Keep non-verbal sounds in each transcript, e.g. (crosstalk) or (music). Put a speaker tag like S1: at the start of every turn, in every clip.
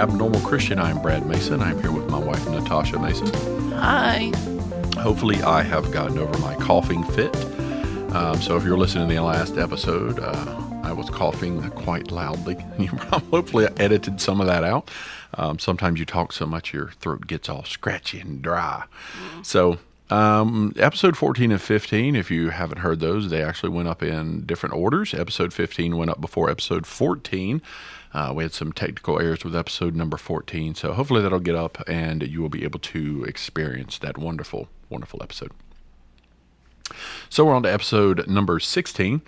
S1: Abnormal Christian. I'm Brad Mason. I'm here with my wife, Natasha Mason.
S2: Hi.
S1: Hopefully, I have gotten over my coughing fit. Um, so, if you're listening to the last episode, uh, I was coughing quite loudly. (laughs) Hopefully I edited some of that out. Um, sometimes you talk so much your throat gets all scratchy and dry. So, um, episode 14 and 15, if you haven't heard those, they actually went up in different orders. Episode 15 went up before episode 14. Uh, we had some technical errors with episode number 14. So hopefully that'll get up and you will be able to experience that wonderful, wonderful episode. So we're on to episode number 16.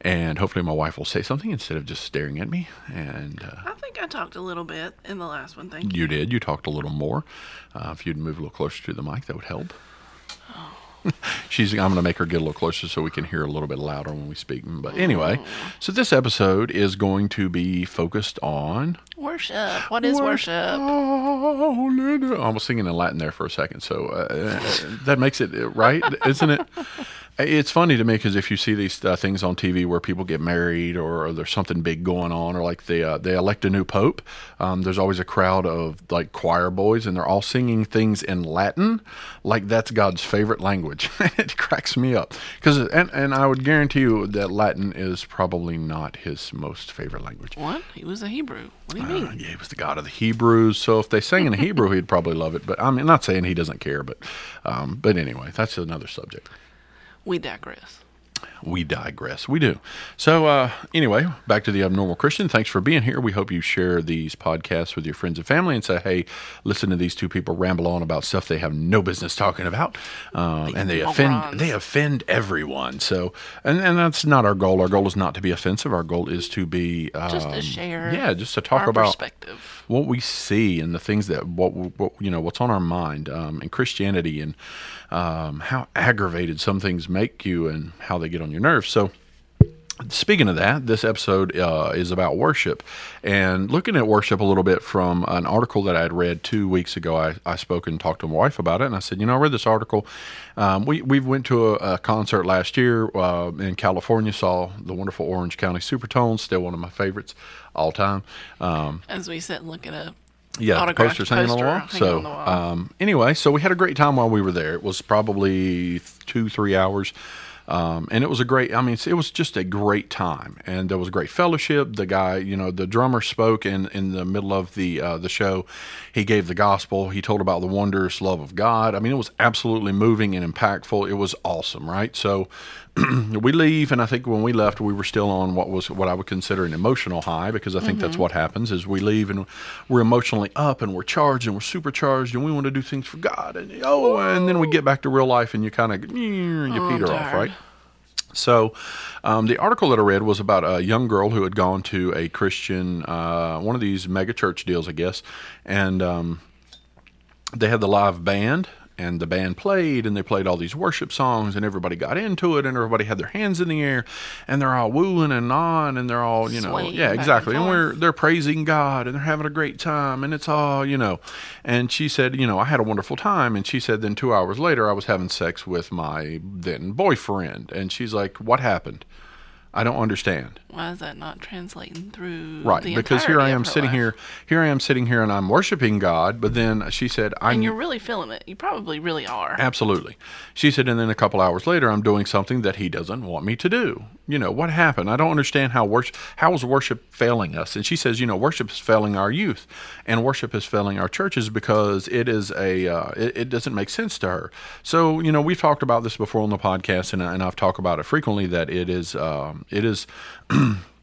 S1: And hopefully my wife will say something instead of just staring at me. And uh,
S2: I think I talked a little bit in the last one. Thank you.
S1: you did. You talked a little more. Uh, if you'd move a little closer to the mic, that would help. (laughs) She's. I'm going to make her get a little closer so we can hear a little bit louder when we speak. But anyway, so this episode is going to be focused on
S2: Worship. What is worship?
S1: I was singing in Latin there for a second, so uh, that makes it right, isn't it? It's funny to me because if you see these uh, things on TV where people get married or, or there's something big going on, or like they uh, they elect a new pope, um, there's always a crowd of like choir boys, and they're all singing things in Latin, like that's God's favorite language. (laughs) it cracks me up because and and I would guarantee you that Latin is probably not his most favorite language.
S2: What? He was a Hebrew. What do you mean?
S1: Uh, yeah, he was the god of the Hebrews. So if they sang in Hebrew, he'd probably love it. But I mean, not saying he doesn't care, but um, but anyway, that's another subject.
S2: We digress.
S1: We digress. We do. So uh, anyway, back to the abnormal Christian. Thanks for being here. We hope you share these podcasts with your friends and family and say, "Hey, listen to these two people ramble on about stuff they have no business talking about," um, and they offend
S2: morons.
S1: they offend everyone. So and and that's not our goal. Our goal is not to be offensive. Our goal is to be um,
S2: Just to share
S1: Yeah, just to talk about
S2: perspective.
S1: what we see and the things that what, what you know what's on our mind um, in Christianity and um, how aggravated some things make you and how they get on your nerves. So. Speaking of that, this episode uh, is about worship and looking at worship a little bit from an article that I had read two weeks ago. I, I spoke and talked to my wife about it, and I said, you know, I read this article. Um, we we went to a, a concert last year uh, in California, saw the wonderful Orange County Supertones, still one of my favorites all time. Um,
S2: As we sit and look at a
S1: yeah, the posters hanging on the
S2: poster
S1: wall. So,
S2: on the wall.
S1: um, anyway, so we had a great time while we were there. It was probably two, three hours. Um, and it was a great, I mean, it was just a great time. And there was a great fellowship. The guy, you know, the drummer spoke in, in the middle of the, uh, the show. He gave the gospel. He told about the wondrous love of God. I mean, it was absolutely moving and impactful. It was awesome, right? So, (clears throat) we leave and i think when we left we were still on what was what i would consider an emotional high because i think that's what happens is we leave and we're emotionally up and we're charged and we're supercharged and we want to do things for god and oh and then we get back to real life and you kind of you peter off right? So, um, the article that I read was about a young girl who had gone to a Christian, uh, one of these mega church deals, I guess, and um, they had the live band and the band played and they played all these worship songs and everybody got into it and everybody had their hands in the air and they're all wooing and on and they're all you know
S2: Swaying
S1: yeah
S2: back and
S1: exactly. And, we're they're praising god and they're having a great time and it's all you know. And she said you know i had a wonderful time. And she said then two hours later i was having sex with my then boyfriend. And she's like what happened i don't understand
S2: Why is that not translating through?
S1: right because here i am sitting
S2: life?
S1: here here i am sitting here and i'm worshiping god but then she said i
S2: and you're really feeling it. You probably really are.
S1: Absolutely. She said, and then a couple hours later, I'm doing something that he doesn't want me to do. You know, what happened? I don't understand how worship, how is worship failing us? And she says, you know, worship is failing our youth and worship is failing our churches because it is a, uh, it, it doesn't make sense to her. So, you know, we've talked about this before on the podcast and, and I've talked about it frequently that it is, um, it is, (clears throat)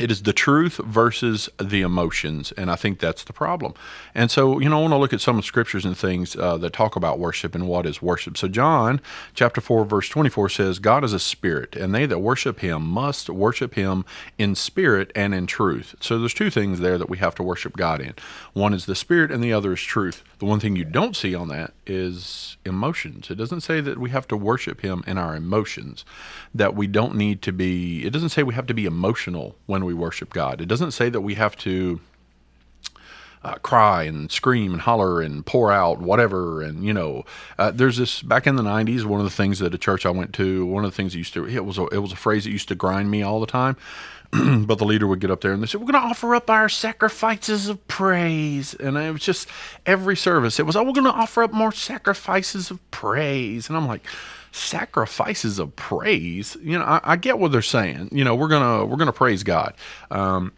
S1: it is the truth versus the emotions and i think that's the problem. And so you know i want to look at some scriptures and things uh, that talk about worship and what is worship. So john chapter 4 verse 24 says god is a spirit and they that worship him must worship him in spirit and in truth. So there's two things there that we have to worship god in. One is the spirit and the other is truth. The one thing you don't see on that is emotions. It doesn't say that we have to worship him in our emotions that we don't need to be it doesn't say we have to be emotional when we worship god it doesn't say that we have to uh, cry and scream and holler and pour out whatever. And you know, uh, there's this back in the '90s. One of the things that a church I went to, one of the things that used to it was a, it was a phrase that used to grind me all the time. (clears throat) but the leader would get up there and they said, "We're going to offer up our sacrifices of praise," and it was just every service. It was, "Oh, we're going to offer up more sacrifices of praise," and I'm like, "Sacrifices of praise?" You know, I, I get what they're saying. You know, we're gonna we're gonna praise God. Um,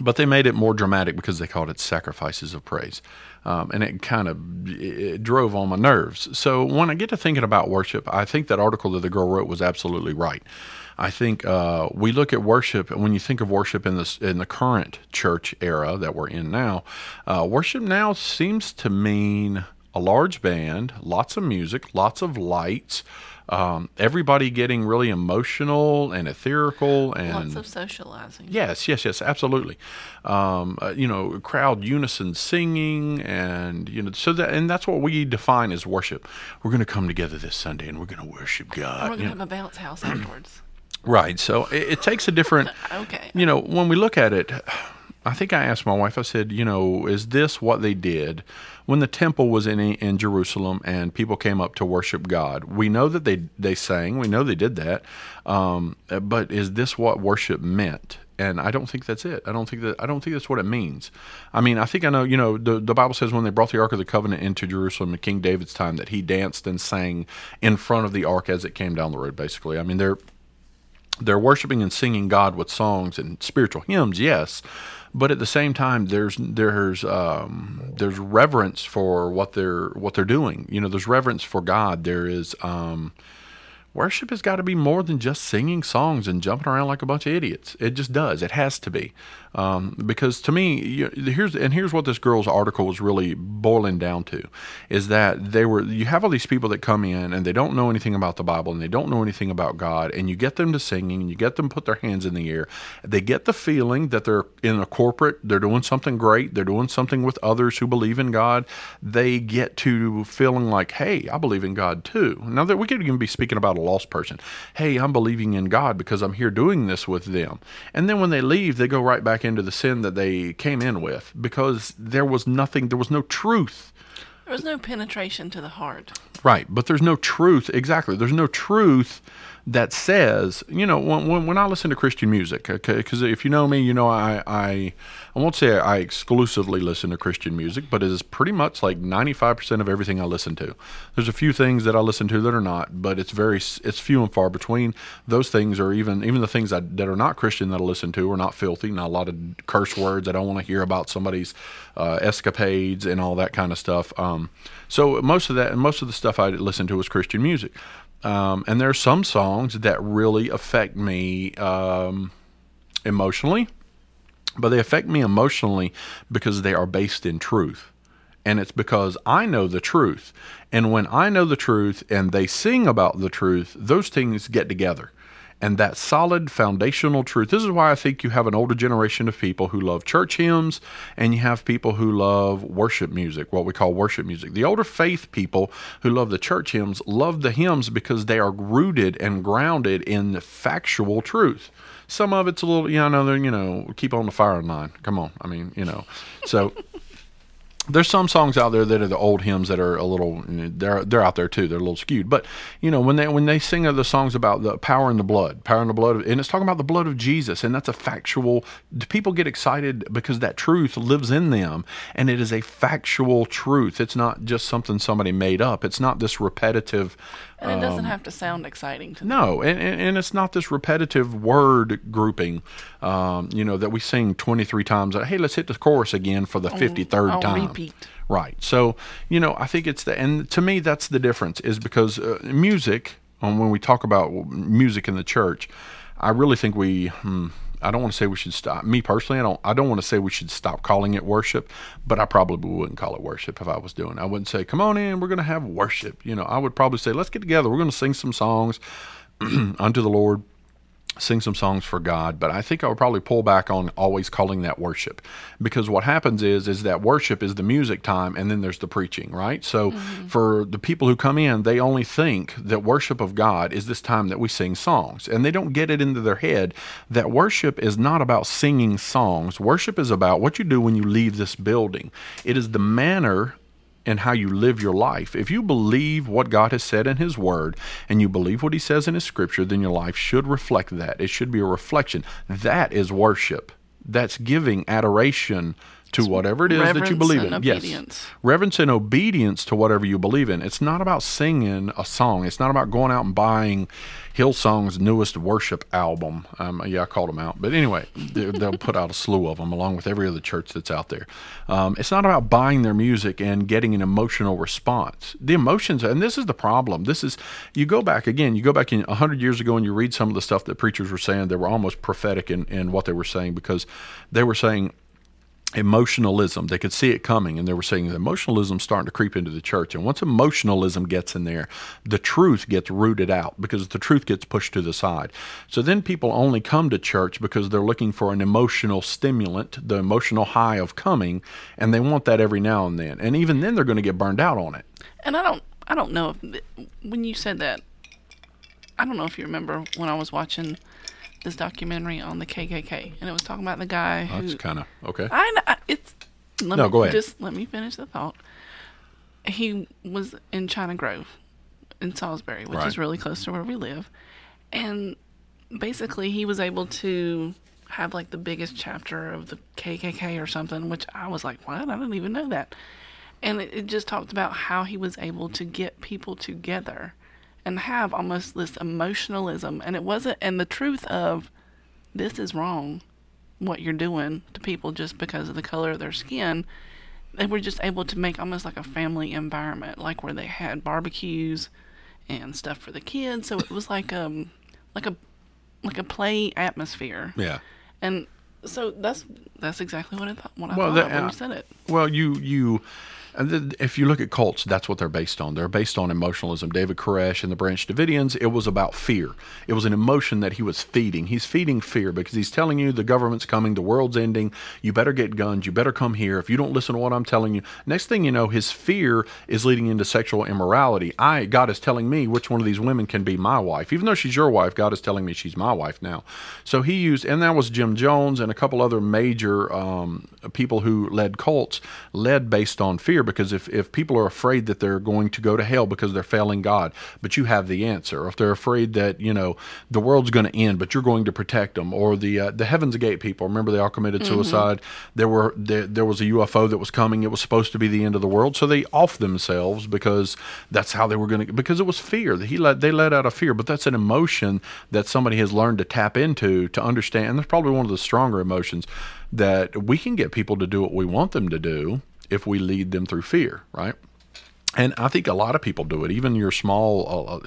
S1: but they made it more dramatic because they called it sacrifices of praise. Um, and it kind of it drove on my nerves. So when I get to thinking about worship, I think that article that the girl wrote was absolutely right. I think uh, we look at worship, and when you think of worship in this in the current church era that we're in now, uh, worship now seems to mean a large band, lots of music, lots of lights. Um, everybody getting really emotional and etherical and
S2: Lots of socializing.
S1: Yes, yes, yes, absolutely. Um, uh, you know, crowd unison singing, and you know, so that and that's what we define as worship. We're going to come together this Sunday, and we're going to worship
S2: And we're
S1: God.
S2: gonna have a bounce house afterwards.
S1: Right. So it, it takes a different. (laughs)
S2: Okay.
S1: You know, when we look at it, I think I asked my wife. I said, you know, is this what they did when the temple was in in Jerusalem and people came up to worship God? We know that they they sang. We know they did that. Um, but is this what worship meant? And I don't think that's it. I don't think that I don't think that's what it means. I mean, I think I know. You know, the the Bible says when they brought the Ark of the Covenant into Jerusalem in King David's time that he danced and sang in front of the Ark as it came down the road. Basically, I mean, they're they're worshiping and singing God with songs and spiritual hymns, yes, but at the same time, there's there's um, there's reverence for what they're what they're doing. You know, there's reverence for God. There is um, worship has got to be more than just singing songs and jumping around like a bunch of idiots. It just does. It has to be. Um, because to me, you, here's and here's what this girl's article was really boiling down to, is that they were you have all these people that come in and they don't know anything about the Bible and they don't know anything about God, and you get them to singing and you get them put their hands in the air. They get the feeling that they're in a corporate, they're doing something great, they're doing something with others who believe in God. They get to feeling like, hey, I believe in God too. Now that we could even be speaking about a lost person, hey, I'm believing in God because I'm here doing this with them. And then when they leave, they go right back into the sin that they came in with because there was nothing, there was no truth.
S2: There was no penetration to the heart.
S1: Right, but there's no truth. Exactly, there's no truth that says, you know, when when, I listen to Christian music, okay, because if you know me, you know I I I won't say I exclusively listen to Christian music, but it is pretty much like 95% of everything I listen to. There's a few things that I listen to that are not, but it's very it's few and far between. Those things are even even the things that, that are not Christian that I listen to are not filthy, not a lot of curse words. I don't want to hear about somebody's uh, escapades and all that kind of stuff. Um, so most of that, most of the stuff I listen to is Christian music, um, and there are some songs that really affect me um, emotionally, but they affect me emotionally because they are based in truth, and it's because I know the truth, and when I know the truth and they sing about the truth, those things get together and that solid foundational truth. This is why I think you have an older generation of people who love church hymns and you have people who love worship music, what we call worship music. The older faith people who love the church hymns love the hymns because they are rooted and grounded in factual truth. Some of it's a little, yeah, I know you know, keep on the firing line. Come on. I mean, you know, so there's some songs out there that are the old hymns that are a little they're they're out there too. They're a little skewed. But you know when they when they sing the songs about the power in the blood power in the blood of, and it's talking about the blood of jesus and that's a factual people get excited because that truth lives in them and it is a factual truth. It's not just something somebody made up. It's not this repetitive
S2: And it doesn't have to sound exciting to them.
S1: no, and, and, and it's not this repetitive word grouping, um, you know, that we sing 23 times. Hey, let's hit the chorus again for the 53rd
S2: on
S1: time.
S2: repeat.
S1: Right. So, you know, I think it's the, and to me, that's the difference is because uh, music, um, when we talk about music in the church, I really think we, hmm, I don't want to say we should stop. Me personally, I don't. I don't want to say we should stop calling it worship, but I probably wouldn't call it worship if I was doing. it. I wouldn't say, "Come on in, we're going to have worship." You know, I would probably say, "Let's get together. We're going to sing some songs (clears throat) unto the Lord." Sing some songs for God, but I think I would probably pull back on always calling that worship because what happens is is that worship is the music time and then there's the preaching, right? So mm-hmm. for the people who come in, they only think that worship of God is this time that we sing songs and they don't get it into their head that worship is not about singing songs. Worship is about what you do when you leave this building. It is the manner and how you live your life. If you believe what God has said in His Word and you believe what He says in His Scripture, then your life should reflect that. It should be a reflection. That is worship. That's giving adoration to whatever it is that you believe in.
S2: Obedience.
S1: Yes. Reverence and obedience to whatever you believe in. It's not about singing a song. It's not about going out and buying Hillsong's newest worship album. Um, yeah, I called them out. But anyway, they'll put out a slew of them along with every other church that's out there. Um, it's not about buying their music and getting an emotional response. The emotions, and this is the problem. This is, you go back again, you go back in 100 years ago and you read some of the stuff that preachers were saying, they were almost prophetic in, in what they were saying because they were saying, emotionalism. They could see it coming, and they were saying that emotionalism starting to creep into the church. And once emotionalism gets in there, the truth gets rooted out because the truth gets pushed to the side. So then people only come to church because they're looking for an emotional stimulant, the emotional high of coming, and they want that every now and then. And even then, they're going to get burned out on it.
S2: And I don't, I don't know if when you said that, I don't know if you remember when I was watching this documentary on the KKK, and it was talking about the guy
S1: who. That's kind of okay.
S2: I know it's. Let
S1: no,
S2: me,
S1: go ahead.
S2: Just let me finish the thought. He was in China Grove, in Salisbury, which
S1: right.
S2: is really close to where we live, and basically he was able to have like the biggest chapter of the KKK or something, which I was like, what? I didn't even know that. And it, it just talked about how he was able to get people together and have almost this emotionalism. And it wasn't, and the truth of this is wrong, what you're doing to people just because of the color of their skin. They were just able to make almost like a family environment, like where they had barbecues and stuff for the kids. So it was like um like a like a play atmosphere.
S1: Yeah.
S2: And so that's that's exactly what I thought what I well, thought the, when uh, you said it.
S1: Well, you you if you look at cults, that's what they're based on. They're based on emotionalism. David Koresh and the Branch Davidians, it was about fear. It was an emotion that he was feeding. He's feeding fear because he's telling you the government's coming, the world's ending. You better get guns. You better come here. If you don't listen to what I'm telling you, next thing you know, his fear is leading into sexual immorality. I God is telling me which one of these women can be my wife, even though she's your wife. God is telling me she's my wife now. So he used, and that was Jim Jones and a couple other major um, people who led cults, led based on fear because if, if people are afraid that they're going to go to hell because they're failing God, but you have the answer, or if they're afraid that you know the world's going to end, but you're going to protect them, or the uh, the Heaven's Gate people, remember they all committed mm-hmm. suicide. Mm-hmm. There were there, there was a UFO that was coming. It was supposed to be the end of the world, so they off themselves because that's how they were going to because it was fear that he let they let out a fear, but that's an emotion that somebody has learned to tap into to understand. And that's probably one of the stronger emotions that we can get people to do what we want them to do if we lead them through fear, right? And I think a lot of people do it. Even your small, uh, uh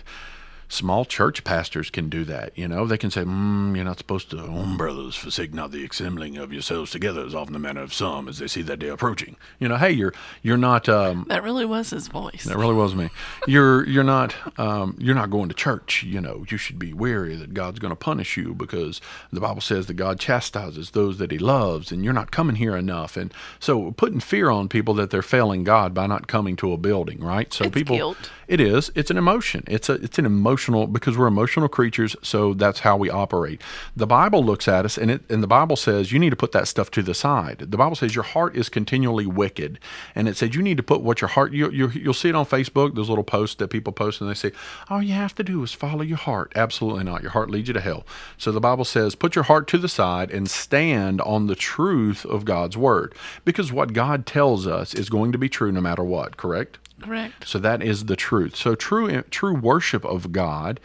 S1: small church pastors can do that. You know, they can say, mm, "You're not supposed to, oh, brothers, forsake not the assembling of yourselves together, as often the manner of some, as they see that day approaching." You know, hey, you're you're not. Um,
S2: that really was his voice.
S1: That really was me. You're you're not um, you're not going to church. You know, you should be wary that God's going to punish you because the Bible says that God chastises those that He loves, and you're not coming here enough. And so, putting fear on people that they're failing God by not coming to a building, right? So
S2: it's
S1: people,
S2: guilt.
S1: it is. It's an emotion. It's a it's an emotion emotional because we're emotional creatures, so that's how we operate. The Bible looks at us and it and the Bible says you need to put that stuff to the side. The Bible says your heart is continually wicked, and it says you need to put what your heart. You, you you'll see it on Facebook. Those little posts that people post, and they say all you have to do is follow your heart. Absolutely not. Your heart leads you to hell. So the Bible says put your heart to the side and stand on the truth of God's word, because what God tells us is going to be true no matter what. Correct.
S2: Correct.
S1: So that is the truth. So true true worship of God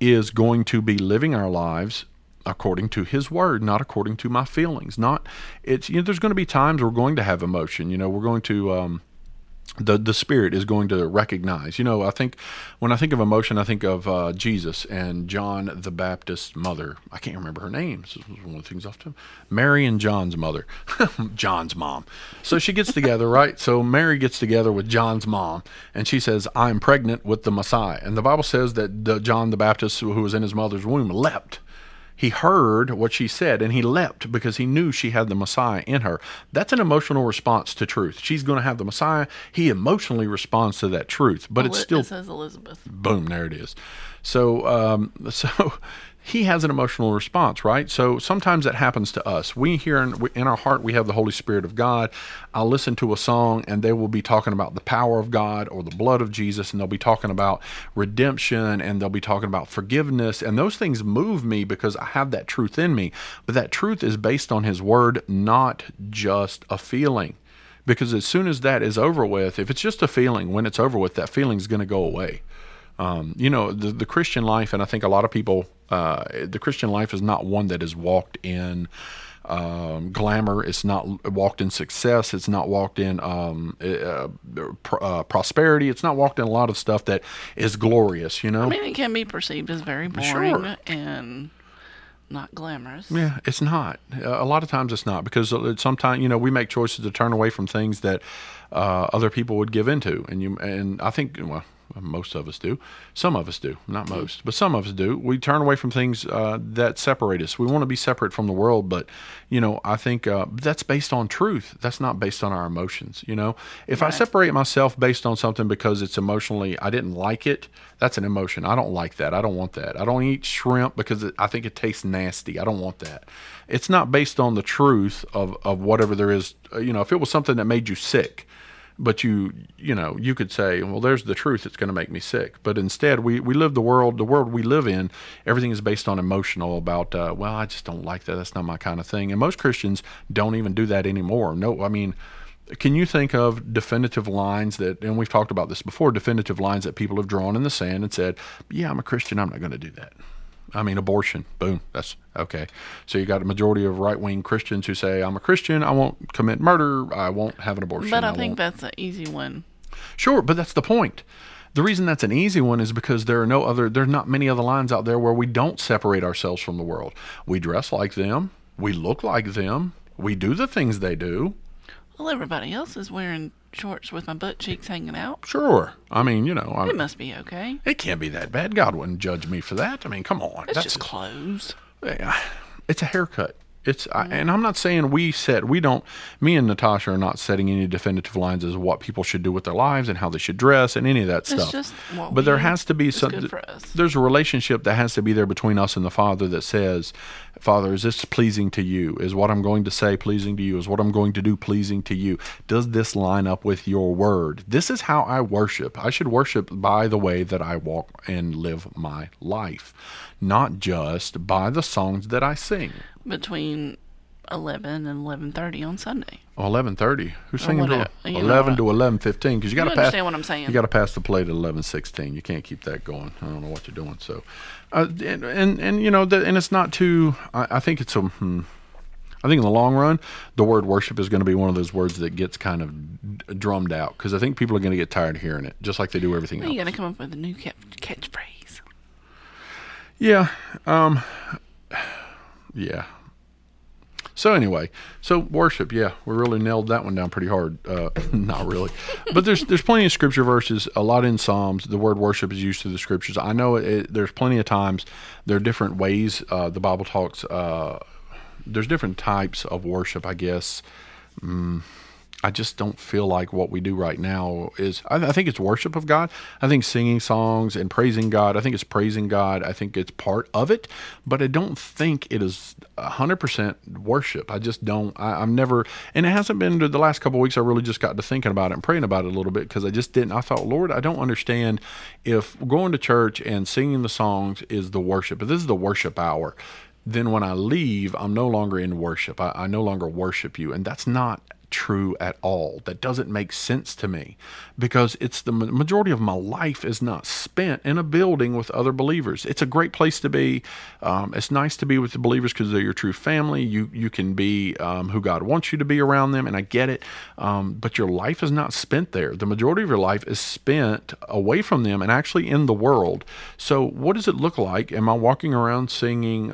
S1: is going to be living our lives according to his word not according to my feelings not it's you know there's going to be times we're going to have emotion you know we're going to um, the the spirit is going to recognize. You know, I think when I think of emotion, I think of uh, Jesus and John the Baptist's mother. I can't remember her name. This was one of the things off to Mary and John's mother, (laughs) John's mom. So she gets together, right? So Mary gets together with John's mom, and she says, "I'm pregnant with the Messiah." And the Bible says that the John the Baptist, who was in his mother's womb, leapt He heard what she said and he leapt because he knew she had the Messiah in her. That's an emotional response to truth. She's going to have the Messiah. He emotionally responds to that truth, but it's still
S2: it says Elizabeth.
S1: boom there it is so um, (laughs) so he has an emotional response right? So sometimes that happens to us. We hear in, in our heart we have the holy spirit of god. I'll listen to a song and they will be talking about the power of god or the blood of jesus and they'll be talking about redemption and they'll be talking about forgiveness and those things move me because i have that truth in me. But that truth is based on his word not just a feeling. Because as soon as that is over with if it's just a feeling when it's over with that feeling is going to go away. Um, you know the, the christian life and i think a lot of people uh, the christian life is not one that is walked in um, glamour it's not walked in success it's not walked in um, uh, pr- uh, prosperity it's not walked in a lot of stuff that is glorious you know
S2: I mean, it can be perceived as very boring
S1: Sure.
S2: and not glamorous.
S1: Yeah, it's not. A lot of times it's not because sometimes you know we make choices to turn away from things that uh, other people would give into, and you and I think well most of us do, some of us do, not most, but some of us do. We turn away from things uh, that separate us. We want to be separate from the world, but you know I think uh, that's based on truth. That's not based on our emotions. You know, if I separate myself based on something because it's emotionally I didn't like it, that's an emotion. I don't like that. I don't want that. I don't eat shrimp because it, I think it tastes nasty. I don't want that. It's not based on the truth of, of whatever there is. Uh, You know, if it was something that made you sick, but you you know you could say, well, there's the truth. It's going to make me sick. But instead, we we live the world. The world we live in, everything is based on emotional. About uh, well, I just don't like that. That's not my kind of thing. And most Christians don't even do that anymore. No, I mean. Can you think of definitive lines that, and we've talked about this before, definitive lines that people have drawn in the sand and said, Yeah, I'm a Christian, I'm not going to do that. I mean, abortion, boom, that's okay. So you got a majority of right wing Christians who say, I'm a Christian, I won't commit murder, I won't have an abortion.
S2: But I
S1: won't.
S2: think that's an easy one.
S1: Sure, but that's the point. The reason that's an easy one is because there are no other, there's not many other lines out there where we don't separate ourselves from the world. We dress like them, we look like them, we do the things they do.
S2: Well, everybody else is wearing shorts with my butt cheeks hanging out.
S1: Sure. I mean, you know, I,
S2: It must be okay.
S1: it can't be that bad. God wouldn't judge me for that. I mean, come on.
S2: It's just clothes. Yeah.
S1: it's a haircut. It's I, and I'm not saying we set we don't. Me and Natasha are not setting any definitive lines as what people should do with their lives and how they should dress and any of that
S2: It's
S1: stuff.
S2: just
S1: but there has to be
S2: is
S1: some.
S2: good for us.
S1: There's a relationship that has to be there between us and the Father that says, "Father, is this pleasing to you? Is what I'm going to say pleasing to you? Is what I'm going to do pleasing to you? Does this line up with your word? This is how I worship. I should worship by the way that I walk and live my life, not just by the songs that I sing."
S2: Between 11 and 11.30 on Sunday.
S1: Oh, eleven thirty. Who's singing to
S2: you
S1: eleven to eleven fifteen? Because you got to pass.
S2: understand what I'm saying.
S1: You got to pass the plate at eleven sixteen. You can't keep that going. I don't know what you're doing. So, uh, and, and and you know, the, and it's not too. I, I think it's a. Hmm, I think in the long run, the word worship is going to be one of those words that gets kind of d- drummed out because I think people are going to get tired of hearing it, just like they do everything
S2: Well,
S1: else.
S2: you got to come up with a new catch- catchphrase.
S1: Yeah. Um yeah. So anyway, so worship, yeah, we really nailed that one down pretty hard. Uh, (laughs) not really, but there's there's plenty of scripture verses. A lot in Psalms, the word worship is used through the scriptures. I know it, there's plenty of times there are different ways uh, the Bible talks. Uh, there's different types of worship, I guess. Mm, I just don't feel like what we do right now is. I, I think it's worship of God. I think singing songs and praising God. I think it's praising God. I think it's part of it, but I don't think it is hundred percent worship. I just don't. I, I'm never, and it hasn't been the last couple weeks. I really just got to thinking about it and praying about it a little bit because I just didn't. I thought, Lord, I don't understand if going to church and singing the songs is the worship. If this is the worship hour, then when I leave, I'm no longer in worship. I, I no longer worship you, and that's not true at all. That doesn't make sense to me because it's the majority of my life is not spent in a building with other believers. It's a great place to be. Um, it's nice to be with the believers because they're your true family. You you can be um, who God wants you to be around them, and I get it. Um, but your life is not spent there. The majority of your life is spent away from them and actually in the world. So what does it look like? Am I walking around singing?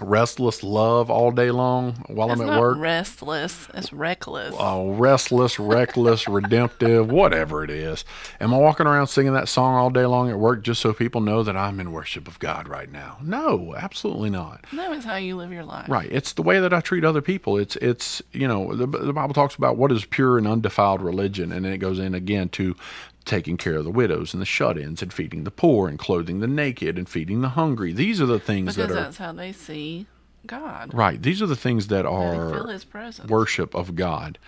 S1: Restless love all day long while I'm at
S2: not
S1: work.
S2: restless. It's reckless.
S1: Oh, restless, reckless, (laughs) redemptive, whatever it is. Am I walking around singing that song all day long at work just so people know that I'm in worship of God right now? No, absolutely not.
S2: that is how you live your life.
S1: Right. It's the way that I treat other people. It's it's you know the, the Bible talks about what is pure and undefiled religion, and then it goes in again to taking care of the widows and the shut-ins, and feeding the poor, and clothing the naked, and feeding the hungry. These are the things
S2: Because
S1: that are
S2: that's how they see God.
S1: right. These are the things that are
S2: feel His presence.
S1: worship of God.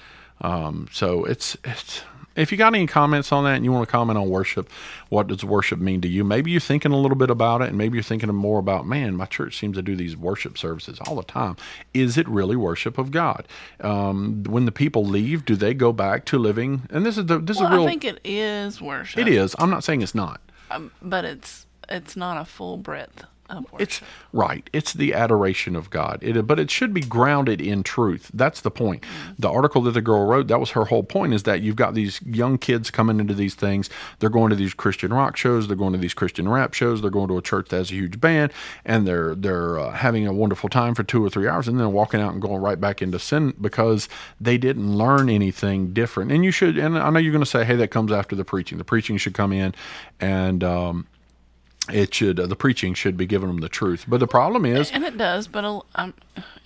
S1: Um, so it's it's if you got any comments on that and you want to comment on worship, what does worship mean to you? Maybe you're thinking a little bit about it, and maybe you're thinking more about, man, my church seems to do these worship services all the time. Is it really worship of God? Um, when the people leave, do they go back to living? And this is the this
S2: well,
S1: is real.
S2: I think it is worship.
S1: it is. I'm not saying it's not.
S2: um, but it's it's not a full breadth.
S1: It's right. It's the adoration of God. It, but it should be grounded in truth. That's the point. The article that the girl wrote, that was her whole point, is that you've got these young kids coming into these things. They're going to these Christian rock shows. They're going to these Christian rap shows. They're going to a church that has a huge band, and they're they're uh, having a wonderful time for two or three hours, and then walking out and going right back into sin because they didn't learn anything different. And you should. And I know you're going to say, hey, that comes after the preaching. The preaching should come in, and um, it should uh, the preaching should be giving them the truth. But the problem is,
S2: and it does, but um,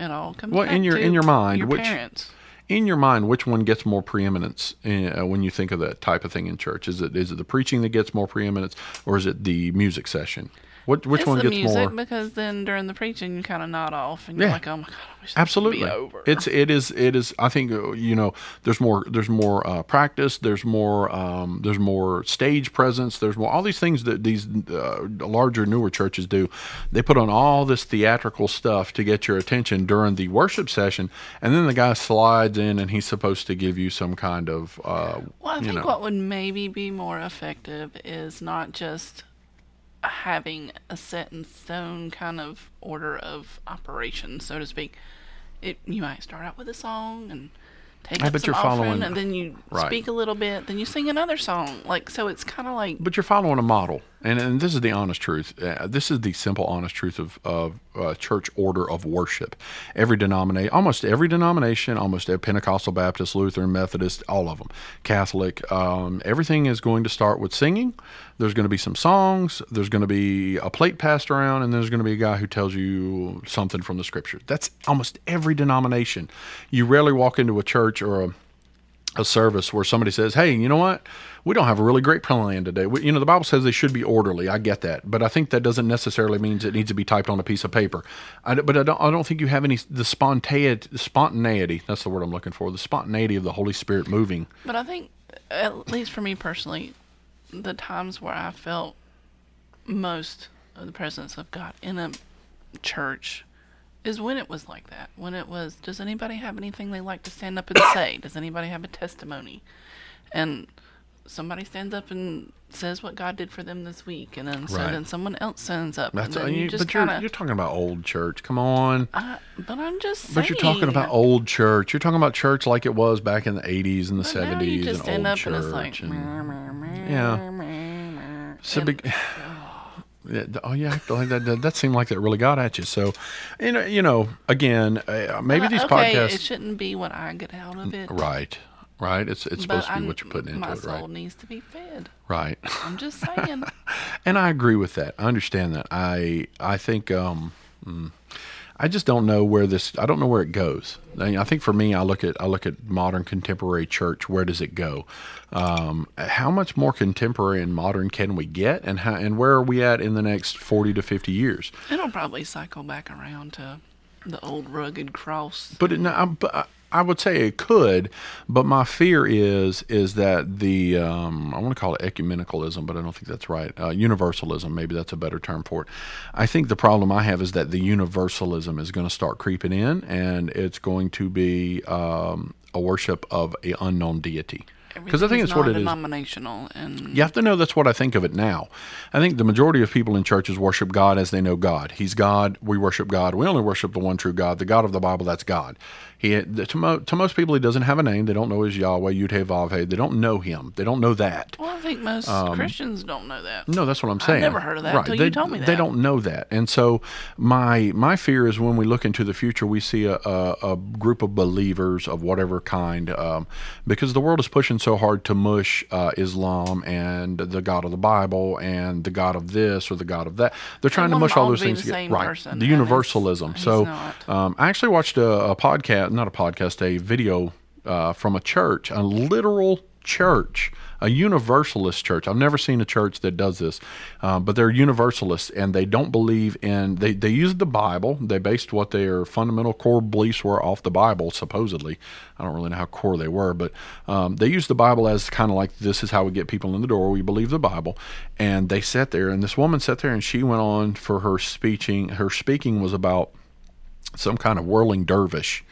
S2: it all comes
S1: Well,
S2: back
S1: in your-
S2: to
S1: in your mind,
S2: your
S1: which-
S2: parents.
S1: in your mind, which one gets more preeminence uh, when you think of that type of thing in church? Is it is it the preaching that gets more preeminence, or is it the music session? What which
S2: it's
S1: one
S2: the
S1: gets
S2: music
S1: more?
S2: because then during the preaching you kind of nod off and you're
S1: Yeah.
S2: like, oh my god, I wish this
S1: Absolutely,
S2: would be over.
S1: it's it is it is. I think uh, you know there's more there's more uh, practice. There's more um, there's more stage presence. There's more all these things that these uh, larger newer churches do. They put on all this theatrical stuff to get your attention during the worship session, and then the guy slides in and he's supposed to give you some kind of uh,
S2: Well, I think
S1: know.
S2: what would maybe be more effective is not just having a set in stone kind of order of operations, so to speak. It you might start out with a song and take
S1: I
S2: up some
S1: you're
S2: offering,
S1: following-
S2: and then you
S1: Right.
S2: speak a little bit, then you sing another song. Like so, it's kind of like
S1: but you're following a model, and, and this is the honest truth. Uh, this is the simple, honest truth of, of uh, church order of worship. Every denomination, almost every denomination, almost every Pentecostal, Baptist, Lutheran, Methodist, all of them, Catholic, um, everything is going to start with singing. There's going to be some songs. There's going to be a plate passed around, and there's going to be a guy who tells you something from the scripture. That's almost every denomination. You rarely walk into a church or a a service where somebody says, "Hey, you know what? We don't have a really great plan today." We, you know, the Bible says they should be orderly. I get that, but I think that doesn't necessarily means it needs to be typed on a piece of paper. I, but I don't. I don't think you have any the spontaneity. Spontaneity. That's the word I'm looking for. The spontaneity of the Holy Spirit moving.
S2: But I think, at least for me personally, the times where I felt most of the presence of God in a church is when it was like that. When it was, does anybody have anything they like to stand up and (coughs) say? Does anybody have a testimony? And somebody stands up and says what God did for them this week, and then so then someone else stands up,
S1: That's.
S2: and
S1: uh,
S2: you
S1: you,
S2: just
S1: but you're you're talking about old church. Come on.
S2: But I'm just saying.
S1: But you're talking about old church. You're talking about church like it was back in the 80s and the
S2: But now
S1: 70s
S2: you just
S1: and
S2: stand
S1: old
S2: up
S1: church.
S2: and it's like.
S1: and-
S2: "Meh, meh, meh,
S1: Yeah.
S2: meh, meh,"
S1: So
S2: and- (sighs)
S1: big. Oh yeah, that, that. That seemed like that really got at you. So, you know, you know, again, uh, maybe
S2: Well,
S1: these
S2: okay,
S1: podcasts.
S2: It shouldn't be what I get out of it.
S1: right, right. It's it's
S2: but
S1: supposed to be
S2: I'm-
S1: what you're putting into it. right?
S2: my soul needs to be fed.
S1: Right.
S2: I'm just saying. (laughs)
S1: and I agree with that. I understand that. I I think um, mm, I just don't know where this. I don't know where it goes. I, mean, I think for me, I look at I look at modern contemporary church. Where does it go? Um, how much more contemporary and modern can we get, and how and where are we at in the next forty to fifty years?
S2: It'll probably cycle back around to the old rugged cross.
S1: But it, no, I- but I- would say it could, but my fear is is that the um, I want to call it ecumenicalism, but I don't think that's right. Uh, universalism, maybe that's a better term for it. I think the problem I have is that the universalism is going to start creeping in, and it's going to be um, a worship of a unknown deity. because I think it's what it is.
S2: Denominational and
S1: You have to know that's what I think of it now. I think the majority of people in churches worship God as they know God. He's God. We worship God. We only worship the one true God, the God of the Bible. That's God. He to, mo- to most people, he doesn't have a name. They don't know his Yahweh, Yud Hey They don't know him. They don't know that.
S2: well, I think most Christians don't know that.
S1: Um, No, that's what I'm saying.
S2: I never heard of that
S1: Right.
S2: until
S1: they,
S2: you told me that.
S1: They don't know that, and so my my fear is when we look into the future, we see a, a, a group of believers of whatever kind, um, because the world is pushing so hard to mush uh, Islam and the God of the Bible and the God of this or the God of that. They're trying to mush all those things
S2: the
S1: together.
S2: same
S1: Right.
S2: person,
S1: the universalism.
S2: he's
S1: so um, I actually watched a, a podcast, not a podcast, a video uh, from a church, a literal church, a universalist church. I've never seen a church that does this, um, but they're universalists and they don't believe in. They they use the Bible. They based what their fundamental core beliefs were off the Bible, supposedly. I don't really know how core they were, but um, they use the Bible as kind of like this is how we get people in the door. We believe the Bible, and they sat there, and this woman sat there, and she went on for her speaking. Her speaking was about some kind of whirling dervish.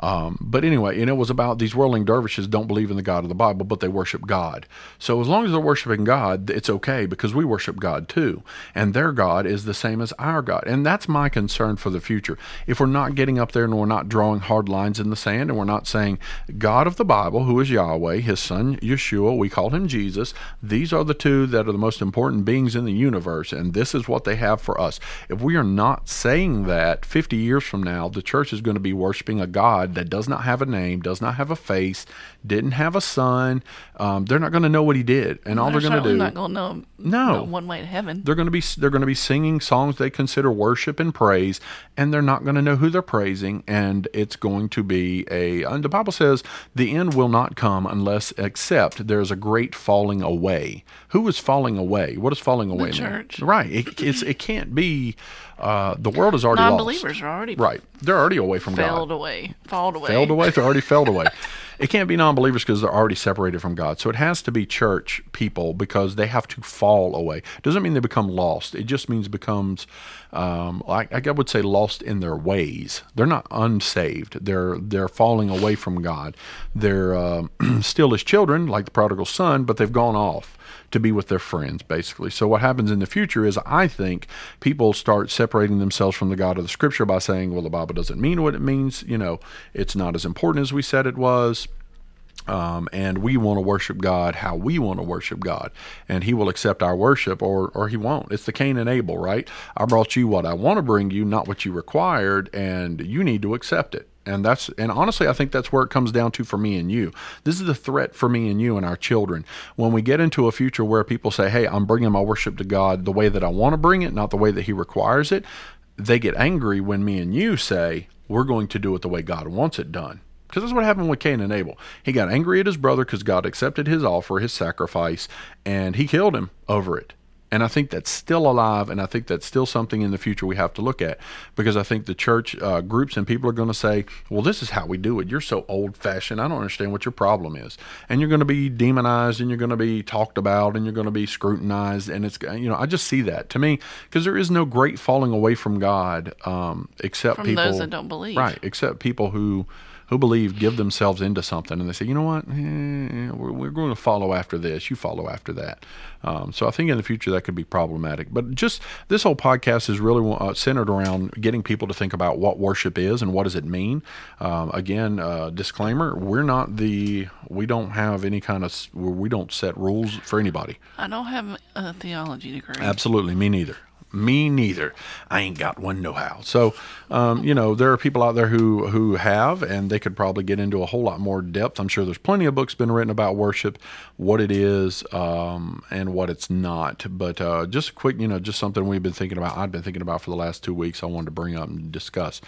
S1: Um, but anyway, and it was about these whirling dervishes don't believe in the God of the Bible, but they worship God. So as long as they're worshiping God, it's okay because we worship God too. And their God is the same as our God. And that's my concern for the future. If we're not getting up there and we're not drawing hard lines in the sand and we're not saying, God of the Bible, who is Yahweh, his son Yeshua, we call him Jesus, these are the two that are the most important beings in the universe, and this is what they have for us. If we are not saying that 50 years from now, the church is going to be worshiping a God that does not have a name, does not have a face, didn't have a son. Um, they're not going to know what he did, and all
S2: They're
S1: they're going to do.
S2: not going to know.
S1: No.
S2: one way to heaven.
S1: they're going to be they're going to be singing songs they consider worship and praise, and they're not going to know who they're praising, and it's going to be a. And the Bible says the end will not come unless except there's a great falling away. Who is falling away? What is falling away? mean?
S2: church.
S1: right? It, it's it can't be. Uh, the world is already lost.
S2: Non-believers are already
S1: Right, they're already away from
S2: failed
S1: God.
S2: away, falled away.
S1: Failed away. They're already failed away. (laughs) It can't be non-believers because they're already separated from God. So it has to be church people because they have to fall away. Doesn't mean they become lost. It just means becomes, um, like I would say, lost in their ways. They're not unsaved. They're they're falling away from God. They're uh, (clears throat) still His children, like the prodigal son, but they've gone off to be with their friends, basically. So what happens in the future is, I think people start separating themselves from the God of the Scripture by saying, "Well, the Bible doesn't mean what it means. You know, it's not as important as we said it was." Um, and we want to worship God how we want to worship God, and He will accept our worship or or He won't. It's the Cain and Abel, right? I brought you what I want to bring you, not what you required, and you need to accept it. And that's and honestly, I think that's where it comes down to for me and you. This is the threat for me and you and our children. When we get into a future where people say, "Hey, I'm bringing my worship to God the way that I want to bring it, not the way that He requires it," they get angry when me and you say, "We're going to do it the way God wants it done." Because that's what happened with Cain and Abel. He got angry at his brother because God accepted his offer, his sacrifice, and he killed him over it. And I think that's still alive, and I think that's still something in the future we have to look at. Because I think the church uh, groups and people are going to say, well, this is how we do it. You're so old fashioned. I don't understand what your problem is. And you're going to be demonized, and you're going to be talked about, and you're going to be scrutinized. And it's, you know, I just see that to me, because there is no great falling away from God um, except
S2: From
S1: people.
S2: those that don't believe.
S1: Right except people who who believe give themselves into something and they say you know what? Eh, we're, we're going to follow after this. You follow after that. Um, so i think in the future that could be problematic. But just this whole podcast is really uh, centered around getting people to think about what worship is and what does it mean. Um, again uh, disclaimer we're not the we don't have any kind of we don't set rules for anybody.
S2: I don't have a theology degree.
S1: Absolutely, me neither. Me neither. I ain't got one no how. So, um, you know, there are people out there who who have, and they could probably get into a whole lot more depth. I'm sure there's plenty of books been written about worship, what it is, um, and what it's not. But uh, just a quick, you know, just something we've been thinking about. I've been thinking about for the last two weeks. I wanted to bring up and discuss.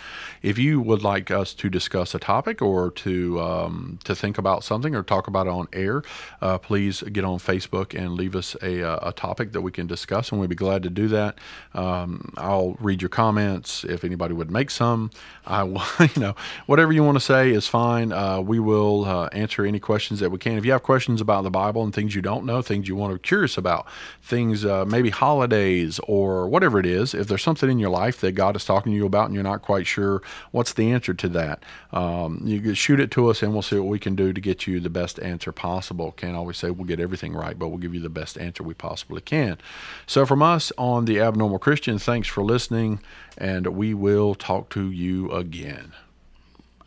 S1: If you would like us to discuss a topic or to um, to think about something or talk about it on air, uh, please get on Facebook and leave us a, uh, a topic that we can discuss, and we'd be glad to do that. Um, I'll read your comments if anybody would make some. I will, (laughs) you know, whatever you want to say is fine. Uh, we will uh, answer any questions that we can. If you have questions about the Bible and things you don't know, things you want to be curious about, things uh, maybe holidays or whatever it is, if there's something in your life that God is talking to you about and you're not quite sure what's the answer to that, um, you can shoot it to us and we'll see what we can do to get you the best answer possible. Can't always say we'll get everything right, but we'll give you the best answer we possibly can. So from us on the Abnormal Christian, thanks for listening, and we will talk to you again.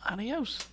S2: Adios.